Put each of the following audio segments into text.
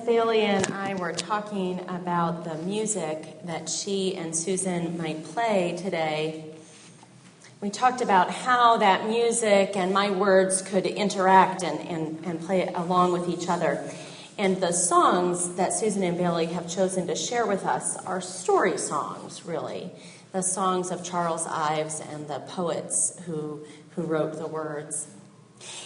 Bailey and I were talking about the music that she and Susan might play today, we talked about how that music and my words could interact and, and, and play along with each other. And the songs that Susan and Bailey have chosen to share with us are story songs, really. The songs of Charles Ives and the poets who, who wrote the words.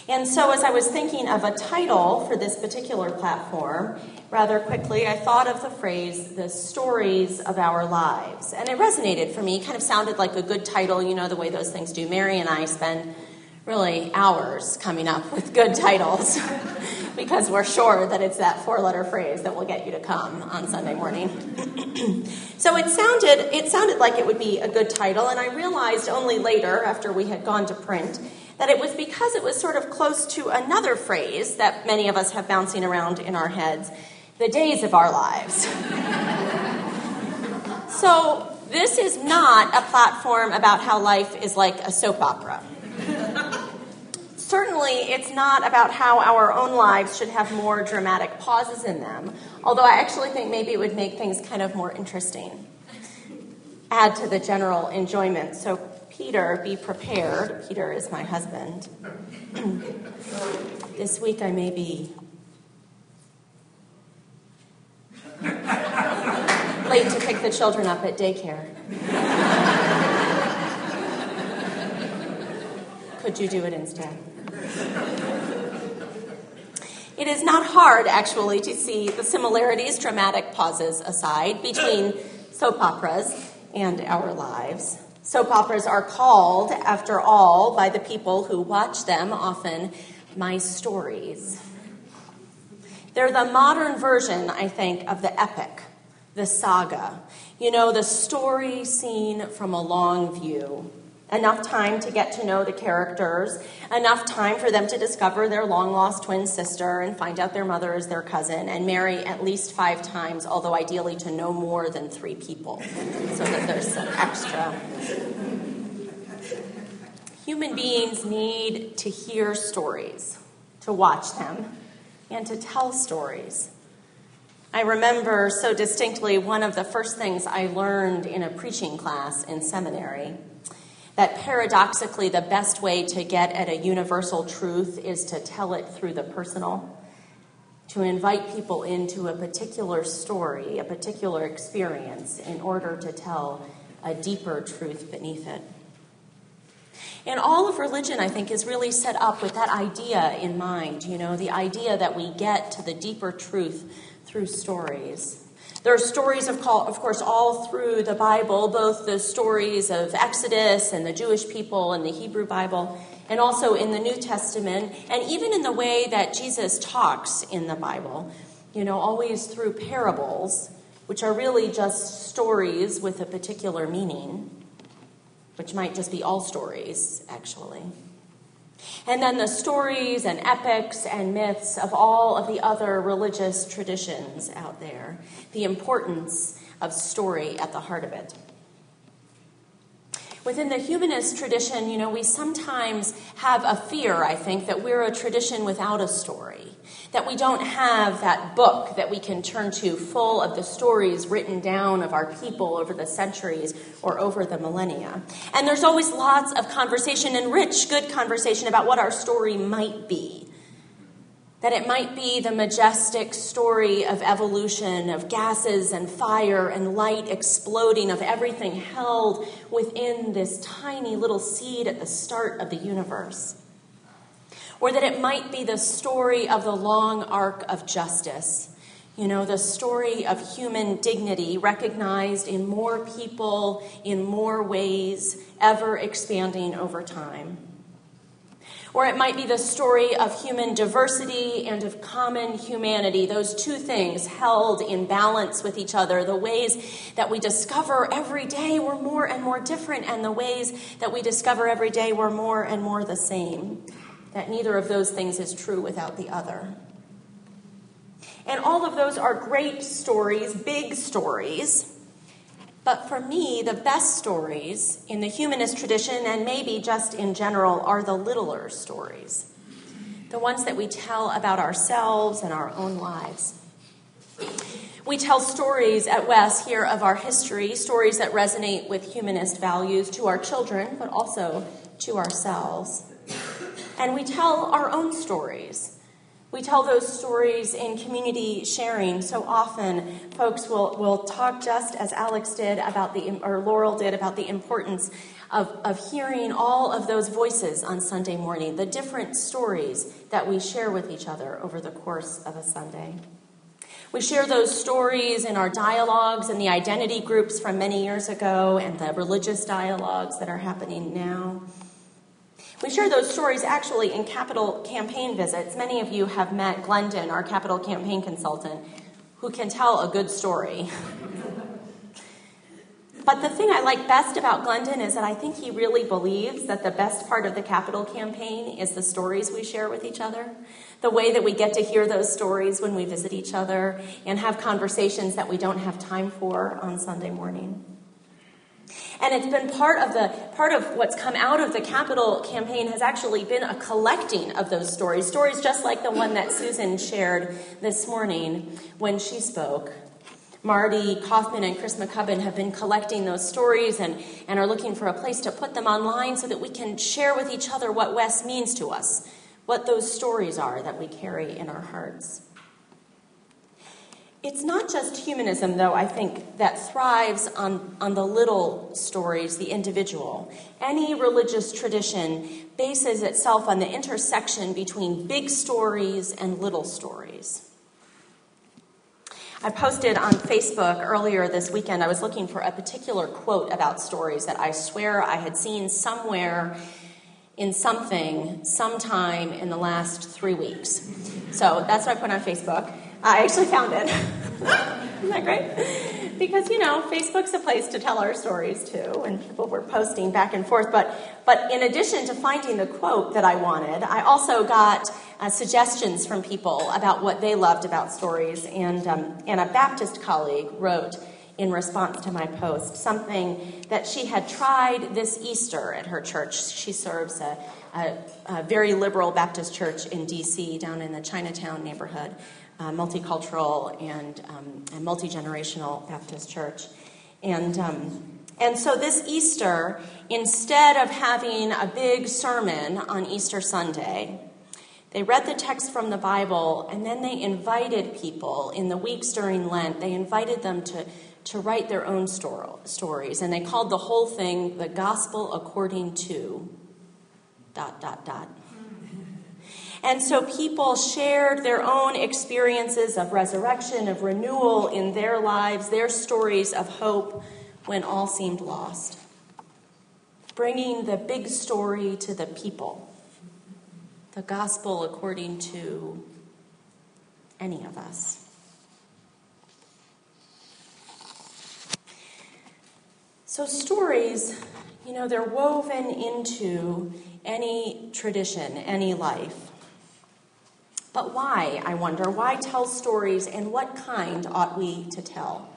And so, as I was thinking of a title for this particular platform, rather quickly I thought of the phrase, the stories of our lives. And it resonated for me, it kind of sounded like a good title, you know, the way those things do. Mary and I spend really hours coming up with good titles because we're sure that it's that four letter phrase that will get you to come on Sunday morning. so it sounded it sounded like it would be a good title and I realized only later after we had gone to print that it was because it was sort of close to another phrase that many of us have bouncing around in our heads the days of our lives. so, this is not a platform about how life is like a soap opera. Certainly, it's not about how our own lives should have more dramatic pauses in them, although I actually think maybe it would make things kind of more interesting. Add to the general enjoyment. So, Peter, be prepared. Peter is my husband. this week I may be late to pick the children up at daycare. Could you do it instead? It is not hard, actually, to see the similarities, dramatic pauses aside, between soap operas and our lives. Soap operas are called, after all, by the people who watch them, often my stories. They're the modern version, I think, of the epic, the saga. You know, the story seen from a long view enough time to get to know the characters, enough time for them to discover their long lost twin sister and find out their mother is their cousin, and marry at least five times, although ideally to no more than three people, so that there's some extra. Human beings need to hear stories, to watch them, and to tell stories. I remember so distinctly one of the first things I learned in a preaching class in seminary that paradoxically, the best way to get at a universal truth is to tell it through the personal, to invite people into a particular story, a particular experience, in order to tell a deeper truth beneath it. And all of religion, I think, is really set up with that idea in mind, you know, the idea that we get to the deeper truth through stories. There are stories, of, of course, all through the Bible, both the stories of Exodus and the Jewish people and the Hebrew Bible, and also in the New Testament, and even in the way that Jesus talks in the Bible, you know, always through parables, which are really just stories with a particular meaning, which might just be all stories, actually. And then the stories and epics and myths of all of the other religious traditions out there, the importance of story at the heart of it. Within the humanist tradition, you know, we sometimes have a fear, I think, that we're a tradition without a story that we don't have that book that we can turn to full of the stories written down of our people over the centuries or over the millennia. And there's always lots of conversation and rich, good conversation about what our story might be. That it might be the majestic story of evolution, of gases and fire and light exploding, of everything held within this tiny little seed at the start of the universe or that it might be the story of the long arc of justice. You know, the story of human dignity recognized in more people, in more ways, ever expanding over time. Or it might be the story of human diversity and of common humanity, those two things held in balance with each other, the ways that we discover every day we're more and more different, and the ways that we discover every day we're more and more the same that neither of those things is true without the other. And all of those are great stories, big stories. But for me, the best stories in the humanist tradition, and maybe just in general, are the littler stories. The ones that we tell about ourselves and our own lives. We tell stories at West here of our history, stories that resonate with humanist values to our children, but also to ourselves. And we tell our own stories. We tell those stories in community sharing. So often, folks will, will talk just as Alex did about the, or Laurel did about the importance of, of hearing all of those voices on Sunday morning, the different stories that we share with each other over the course of a Sunday. We share those stories in our dialogues and the identity groups from many years ago and the religious dialogues that are happening now. We share those stories actually in capital campaign visits. Many of you have met Glendon, our capital campaign consultant, who can tell a good story. but the thing I like best about Glendon is that I think he really believes that the best part of the capital campaign is the stories we share with each other the way that we get to hear those stories when we visit each other and have conversations that we don't have time for on Sunday morning. And it's been part of the part of what's come out of the capital campaign has actually been a collecting of those stories, stories just like the one that Susan shared this morning when she spoke. Marty Kaufman and Chris McCubbin have been collecting those stories and, and are looking for a place to put them online so that we can share with each other what Wes means to us what those stories are that we carry in our hearts. It's not just humanism, though, I think, that thrives on, on the little stories, the individual. Any religious tradition bases itself on the intersection between big stories and little stories. I posted on Facebook earlier this weekend, I was looking for a particular quote about stories that I swear I had seen somewhere in something sometime in the last three weeks. So that's what I put on Facebook. I actually found it. Isn't that great? Because you know, Facebook's a place to tell our stories too, and people were posting back and forth. But but in addition to finding the quote that I wanted, I also got uh, suggestions from people about what they loved about stories. And um, and a Baptist colleague wrote in response to my post, something that she had tried this Easter at her church. She serves a, a, a very liberal Baptist church in D.C., down in the Chinatown neighborhood, multicultural and, um, multi generational Baptist church. And, um, and so this Easter, instead of having a big sermon on Easter Sunday, they read the text from the Bible and then they invited people in the weeks during Lent, they invited them to to write their own stories. And they called the whole thing the gospel according to dot, dot, dot. And so people shared their own experiences of resurrection, of renewal in their lives, their stories of hope when all seemed lost. Bringing the big story to the people, the gospel according to any of us. So, stories, you know, they're woven into any tradition, any life. But why, I wonder? Why tell stories and what kind ought we to tell?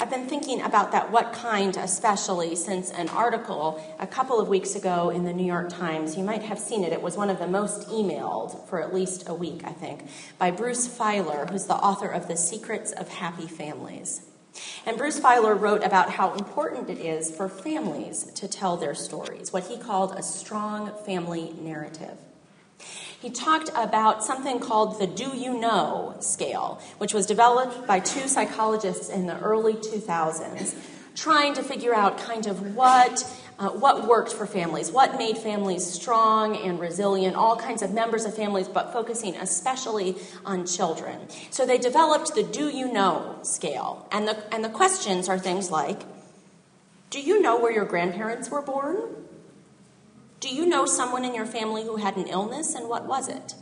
I've been thinking about that what kind, especially since an article a couple of weeks ago in the New York Times, you might have seen it, it was one of the most emailed for at least a week, I think, by Bruce Feiler, who's the author of The Secrets of Happy Families. And Bruce Feiler wrote about how important it is for families to tell their stories, what he called a strong family narrative. He talked about something called the Do You Know scale, which was developed by two psychologists in the early 2000s, trying to figure out kind of what uh, what worked for families, what made families strong and resilient, all kinds of members of families, but focusing especially on children. So they developed the Do You Know scale. And the, and the questions are things like Do you know where your grandparents were born? Do you know someone in your family who had an illness, and what was it?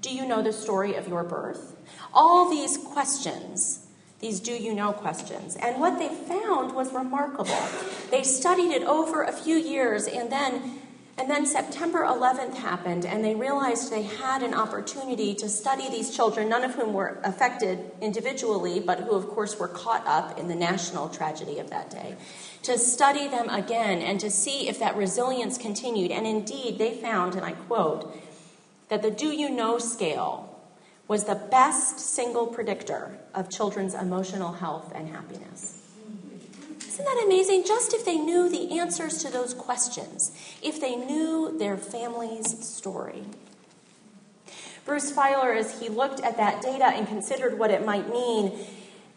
Do you know the story of your birth? All these questions these do you know questions. And what they found was remarkable. They studied it over a few years and then and then September 11th happened, and they realized they had an opportunity to study these children, none of whom were affected individually, but who, of course, were caught up in the national tragedy of that day. To study them again and to see if that resilience continued. And indeed, they found, and I quote, that the do you know scale was the best single predictor of children's emotional health and happiness. Isn't that amazing? Just if they knew the answers to those questions, if they knew their family's story. Bruce Feiler, as he looked at that data and considered what it might mean,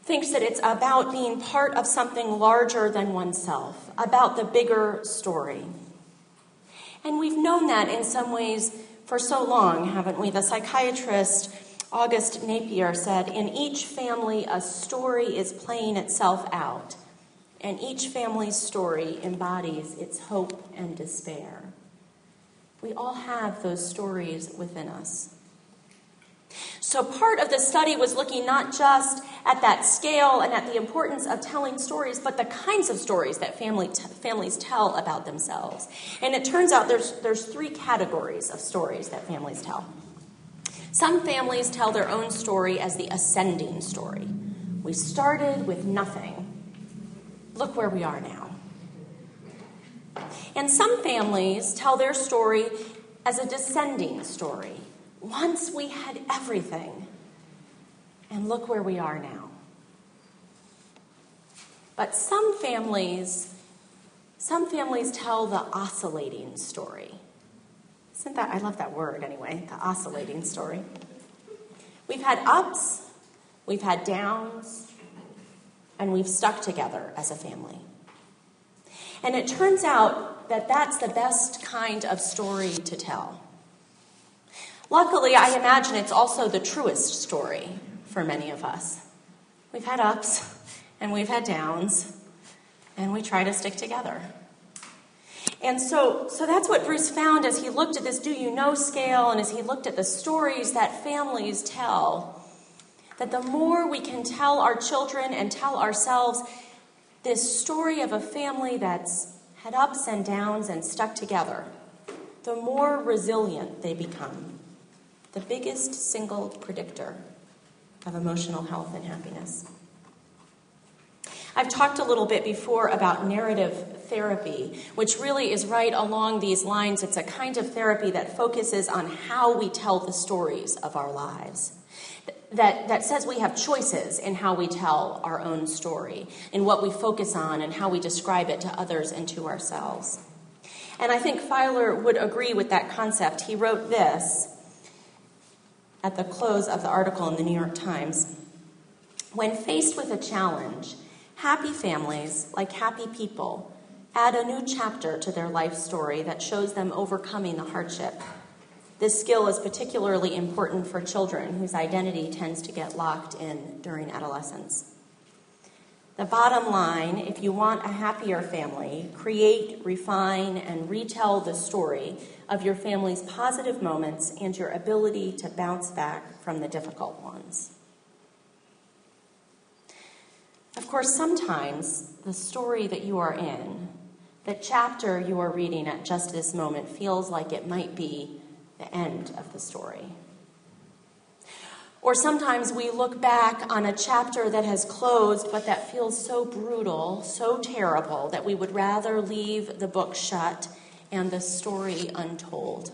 thinks that it's about being part of something larger than oneself, about the bigger story. And we've known that in some ways for so long, haven't we? The psychiatrist August Napier said In each family, a story is playing itself out, and each family's story embodies its hope and despair. We all have those stories within us. So, part of the study was looking not just at that scale and at the importance of telling stories, but the kinds of stories that family t- families tell about themselves. And it turns out there's, there's three categories of stories that families tell. Some families tell their own story as the ascending story. We started with nothing. Look where we are now. And some families tell their story as a descending story. Once we had everything, and look where we are now. But some families, some families tell the oscillating story. Isn't that, I love that word anyway, the oscillating story. We've had ups, we've had downs, and we've stuck together as a family. And it turns out that that's the best kind of story to tell. Luckily, I imagine it's also the truest story for many of us. We've had ups and we've had downs, and we try to stick together. And so, so that's what Bruce found as he looked at this do you know scale and as he looked at the stories that families tell. That the more we can tell our children and tell ourselves this story of a family that's had ups and downs and stuck together, the more resilient they become the biggest single predictor of emotional health and happiness. I've talked a little bit before about narrative therapy, which really is right along these lines. It's a kind of therapy that focuses on how we tell the stories of our lives. That, that says we have choices in how we tell our own story, in what we focus on, and how we describe it to others and to ourselves. And I think Feiler would agree with that concept. He wrote this at the close of the article in the New York Times. When faced with a challenge, happy families, like happy people, add a new chapter to their life story that shows them overcoming the hardship. This skill is particularly important for children whose identity tends to get locked in during adolescence. The bottom line if you want a happier family, create, refine, and retell the story of your family's positive moments and your ability to bounce back from the difficult ones. Of course, sometimes the story that you are in, the chapter you are reading at just this moment, feels like it might be the end of the story. Or sometimes we look back on a chapter that has closed, but that feels so brutal, so terrible, that we would rather leave the book shut and the story untold.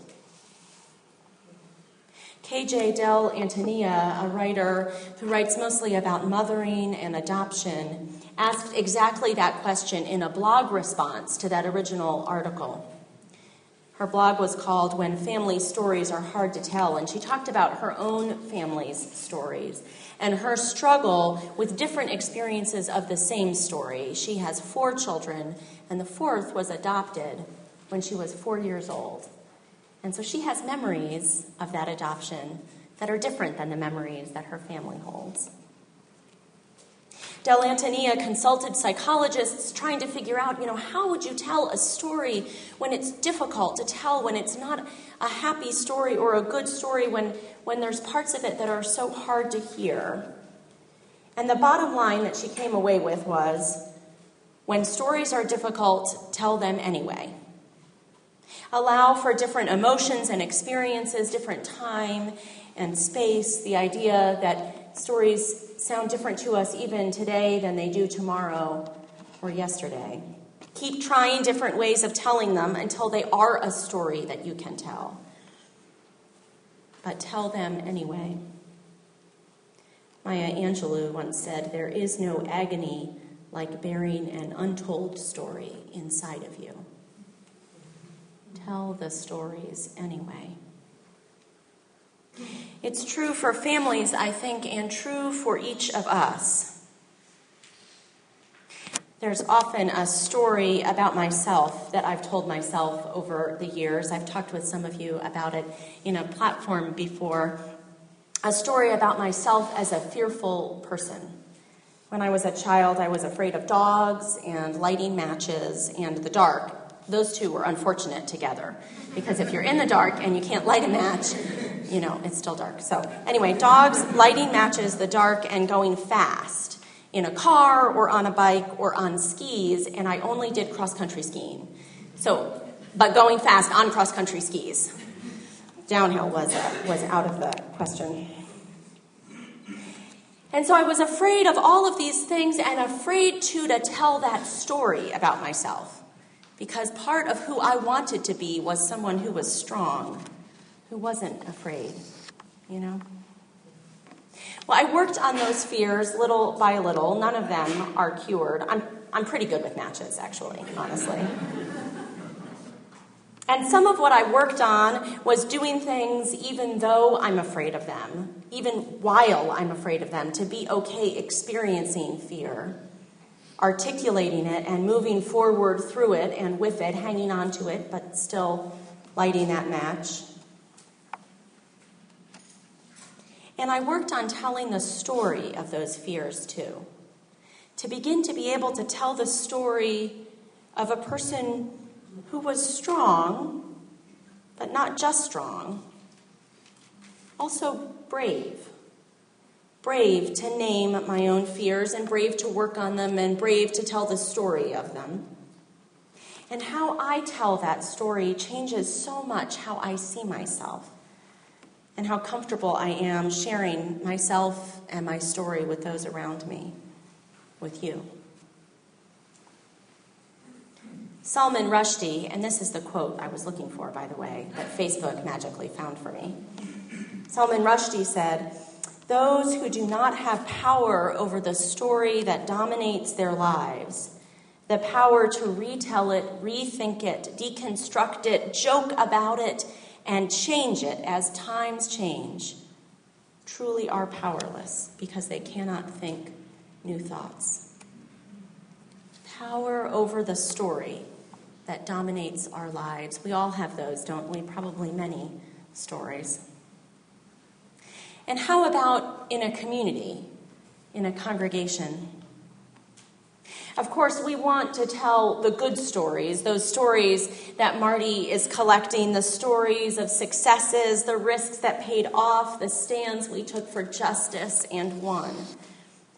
KJ Del Antonia, a writer who writes mostly about mothering and adoption, asked exactly that question in a blog response to that original article. Her blog was called When Family Stories Are Hard to Tell, and she talked about her own family's stories and her struggle with different experiences of the same story. She has four children, and the fourth was adopted when she was four years old. And so she has memories of that adoption that are different than the memories that her family holds. Del Antonia consulted psychologists trying to figure out, you know, how would you tell a story when it's difficult to tell, when it's not a happy story or a good story, when, when there's parts of it that are so hard to hear. And the bottom line that she came away with was when stories are difficult, tell them anyway. Allow for different emotions and experiences, different time and space, the idea that stories sound different to us even today than they do tomorrow or yesterday. Keep trying different ways of telling them until they are a story that you can tell. But tell them anyway. Maya Angelou once said, There is no agony like bearing an untold story inside of you. Tell the stories anyway. It's true for families, I think, and true for each of us. There's often a story about myself that I've told myself over the years. I've talked with some of you about it in a platform before. A story about myself as a fearful person. When I was a child, I was afraid of dogs and lighting matches and the dark. Those two were unfortunate together because if you're in the dark and you can't light a match, you know, it's still dark. So, anyway, dogs, lighting matches, the dark, and going fast in a car or on a bike or on skis, and I only did cross country skiing. So, but going fast on cross country skis. Downhill was, uh, was out of the question. And so I was afraid of all of these things and afraid too to tell that story about myself. Because part of who I wanted to be was someone who was strong who wasn't afraid, you know? Well, I worked on those fears little by little. None of them are cured. I'm, I'm pretty good with matches, actually, honestly. And some of what I worked on was doing things even though I'm afraid of them, even while I'm afraid of them, to be okay experiencing fear, articulating it, and moving forward through it and with it, hanging on to it, but still lighting that match. And I worked on telling the story of those fears too. To begin to be able to tell the story of a person who was strong, but not just strong, also brave. Brave to name my own fears, and brave to work on them, and brave to tell the story of them. And how I tell that story changes so much how I see myself and how comfortable I am sharing myself and my story with those around me, with you. Salman Rushdie, and this is the quote I was looking for, by the way, that Facebook magically found for me. Salman Rushdie said, Those who do not have power over the story that dominates their lives, the power to retell it, rethink it, deconstruct it, joke about it, and change it as times change truly are powerless because they cannot think new thoughts. Power over the story that dominates our lives. We all have those, don't we? Probably many stories. And how about in a community, in a congregation? Of course, we want to tell the good stories, those stories that Marty is collecting, the stories of successes, the risks that paid off, the stands we took for justice and won.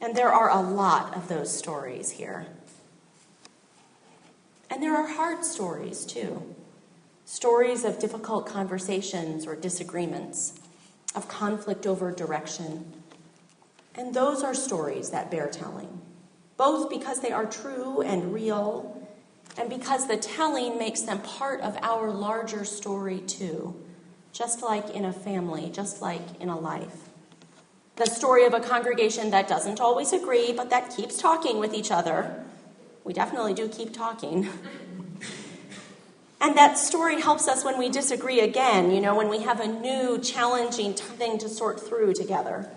And there are a lot of those stories here. And there are hard stories too stories of difficult conversations or disagreements, of conflict over direction. And those are stories that bear telling both because they are true and real, and because the telling makes them part of our larger story too, just like in a family, just like in a life. The story of a congregation that doesn't always agree, but that keeps talking with each other. We definitely do keep talking. And that story helps us when we disagree again, you know, when we have a new, challenging thing to sort through together.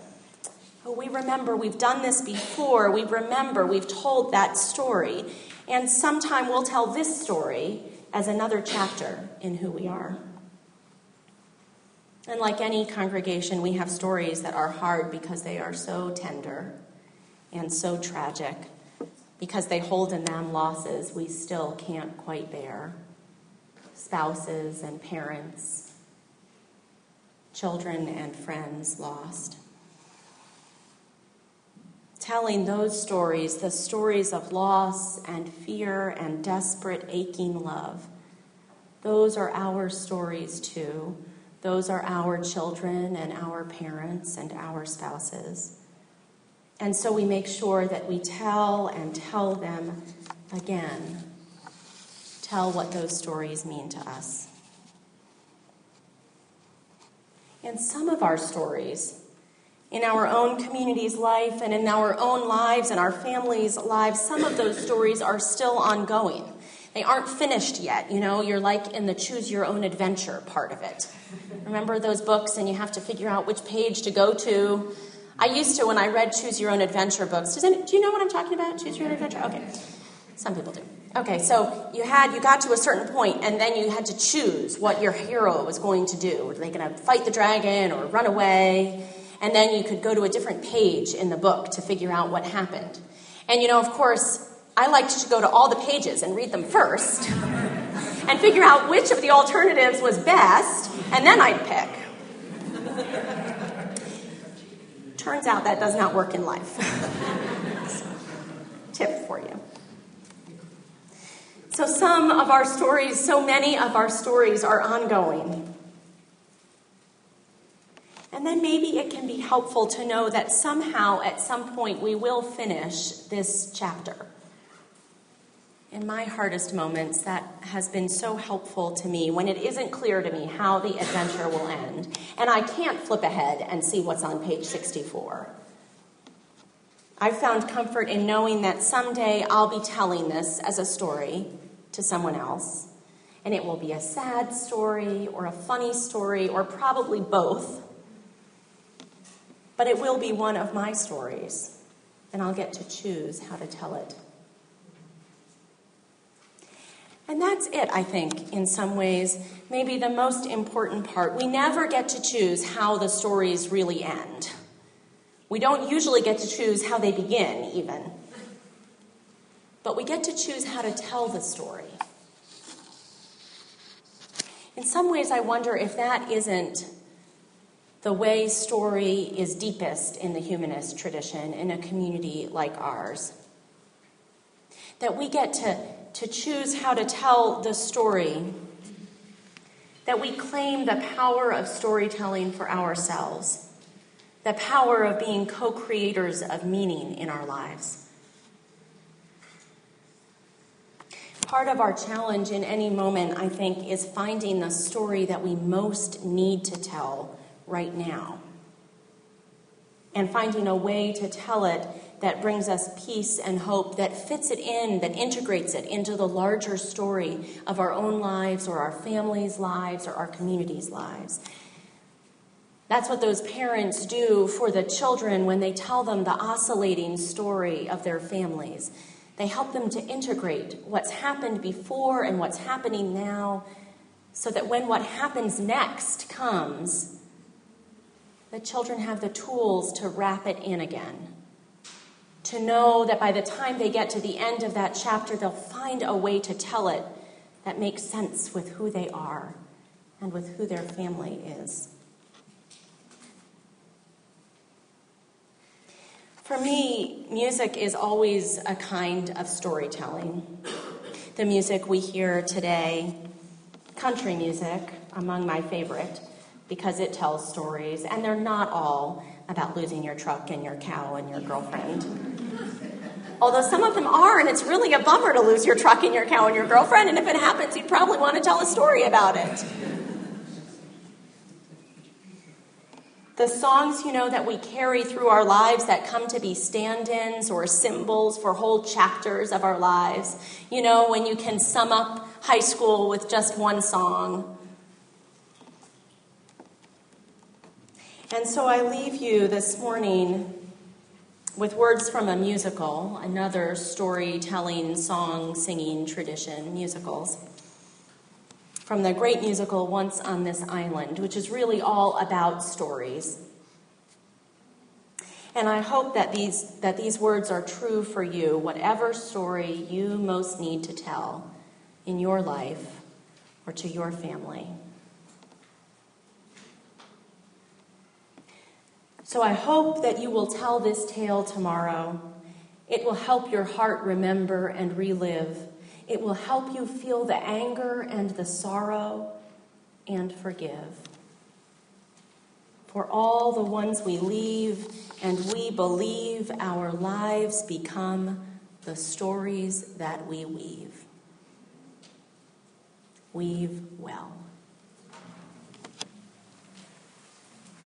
Oh, we remember we've done this before. We remember we've told that story. And sometime we'll tell this story as another chapter in who we are. And like any congregation, we have stories that are hard because they are so tender and so tragic, because they hold in them losses we still can't quite bear spouses and parents, children and friends lost telling those stories, the stories of loss and fear and desperate, aching love. Those are our stories too. Those are our children and our parents and our spouses. And so we make sure that we tell and tell them again. Tell what those stories mean to us. And some of our stories in our own community's life and in our own lives and our families' lives, some of those stories are still ongoing. They aren't finished yet. You know, you're like in the choose your own adventure part of it. Remember those books, and you have to figure out which page to go to. I used to when I read choose your own adventure books. Does any, do you know what I'm talking about? Choose your own adventure? Okay. Some people do. Okay, so you had you got to a certain point, and then you had to choose what your hero was going to do. Were they going to fight the dragon or run away? And then you could go to a different page in the book to figure out what happened. And you know, of course, I liked to go to all the pages and read them first, and figure out which of the alternatives was best, and then I'd pick. Turns out that does not work in life. so, tip for you. So, some of our stories, so many of our stories are ongoing. And then maybe it can be helpful to know that somehow, at some point, we will finish this chapter. In my hardest moments, that has been so helpful to me when it isn't clear to me how the adventure will end, and I can't flip ahead and see what's on page 64. I've found comfort in knowing that someday I'll be telling this as a story to someone else. And it will be a sad story or a funny story or probably both. But it will be one of my stories, and I'll get to choose how to tell it. And that's it, I think, in some ways, maybe the most important part. We never get to choose how the stories really end. We don't usually get to choose how they begin, even but we get to choose how to tell the story. In some ways, I wonder if that isn't the way story is deepest in the humanist tradition in a community like ours. That we get to, to choose how to tell the story, that we claim the power of storytelling for ourselves, the power of being co creators of meaning in our lives. Part of our challenge in any moment, I think, is finding the story that we most need to tell right now. And finding a way to tell it that brings us peace and hope, that fits it in, that integrates it into the larger story of our own lives or our families' lives or our communities' lives. That's what those parents do for the children when they tell them the oscillating story of their families. They help them to integrate what's happened before and what's happening now so that when what happens next comes, the children have the tools to wrap it in again. To know that by the time they get to the end of that chapter, they'll find a way to tell it that makes sense with who they are and with who their family is. For me, music is always a kind of storytelling. The music we hear today, country music, among my favorite, because it tells stories, and they're not all about losing your truck and your cow and your girlfriend. Although some of them are, and it's really a bummer to lose your truck and your cow and your girlfriend, and if it happens, you'd probably want to tell a story about it. The songs, you know, that we carry through our lives that come to be stand ins or symbols for whole chapters of our lives. You know, when you can sum up high school with just one song. And so I leave you this morning with words from a musical, another storytelling, song singing tradition, musicals from the great musical Once on This Island, which is really all about stories. And I hope that these, that these words are true for you, whatever story you most need to tell in your life or to your family. So I hope that you will tell this tale tomorrow. It will help your heart remember and relive it will help you feel the anger and the sorrow and forgive. For all the ones we leave and we believe, our lives become the stories that we weave. Weave well.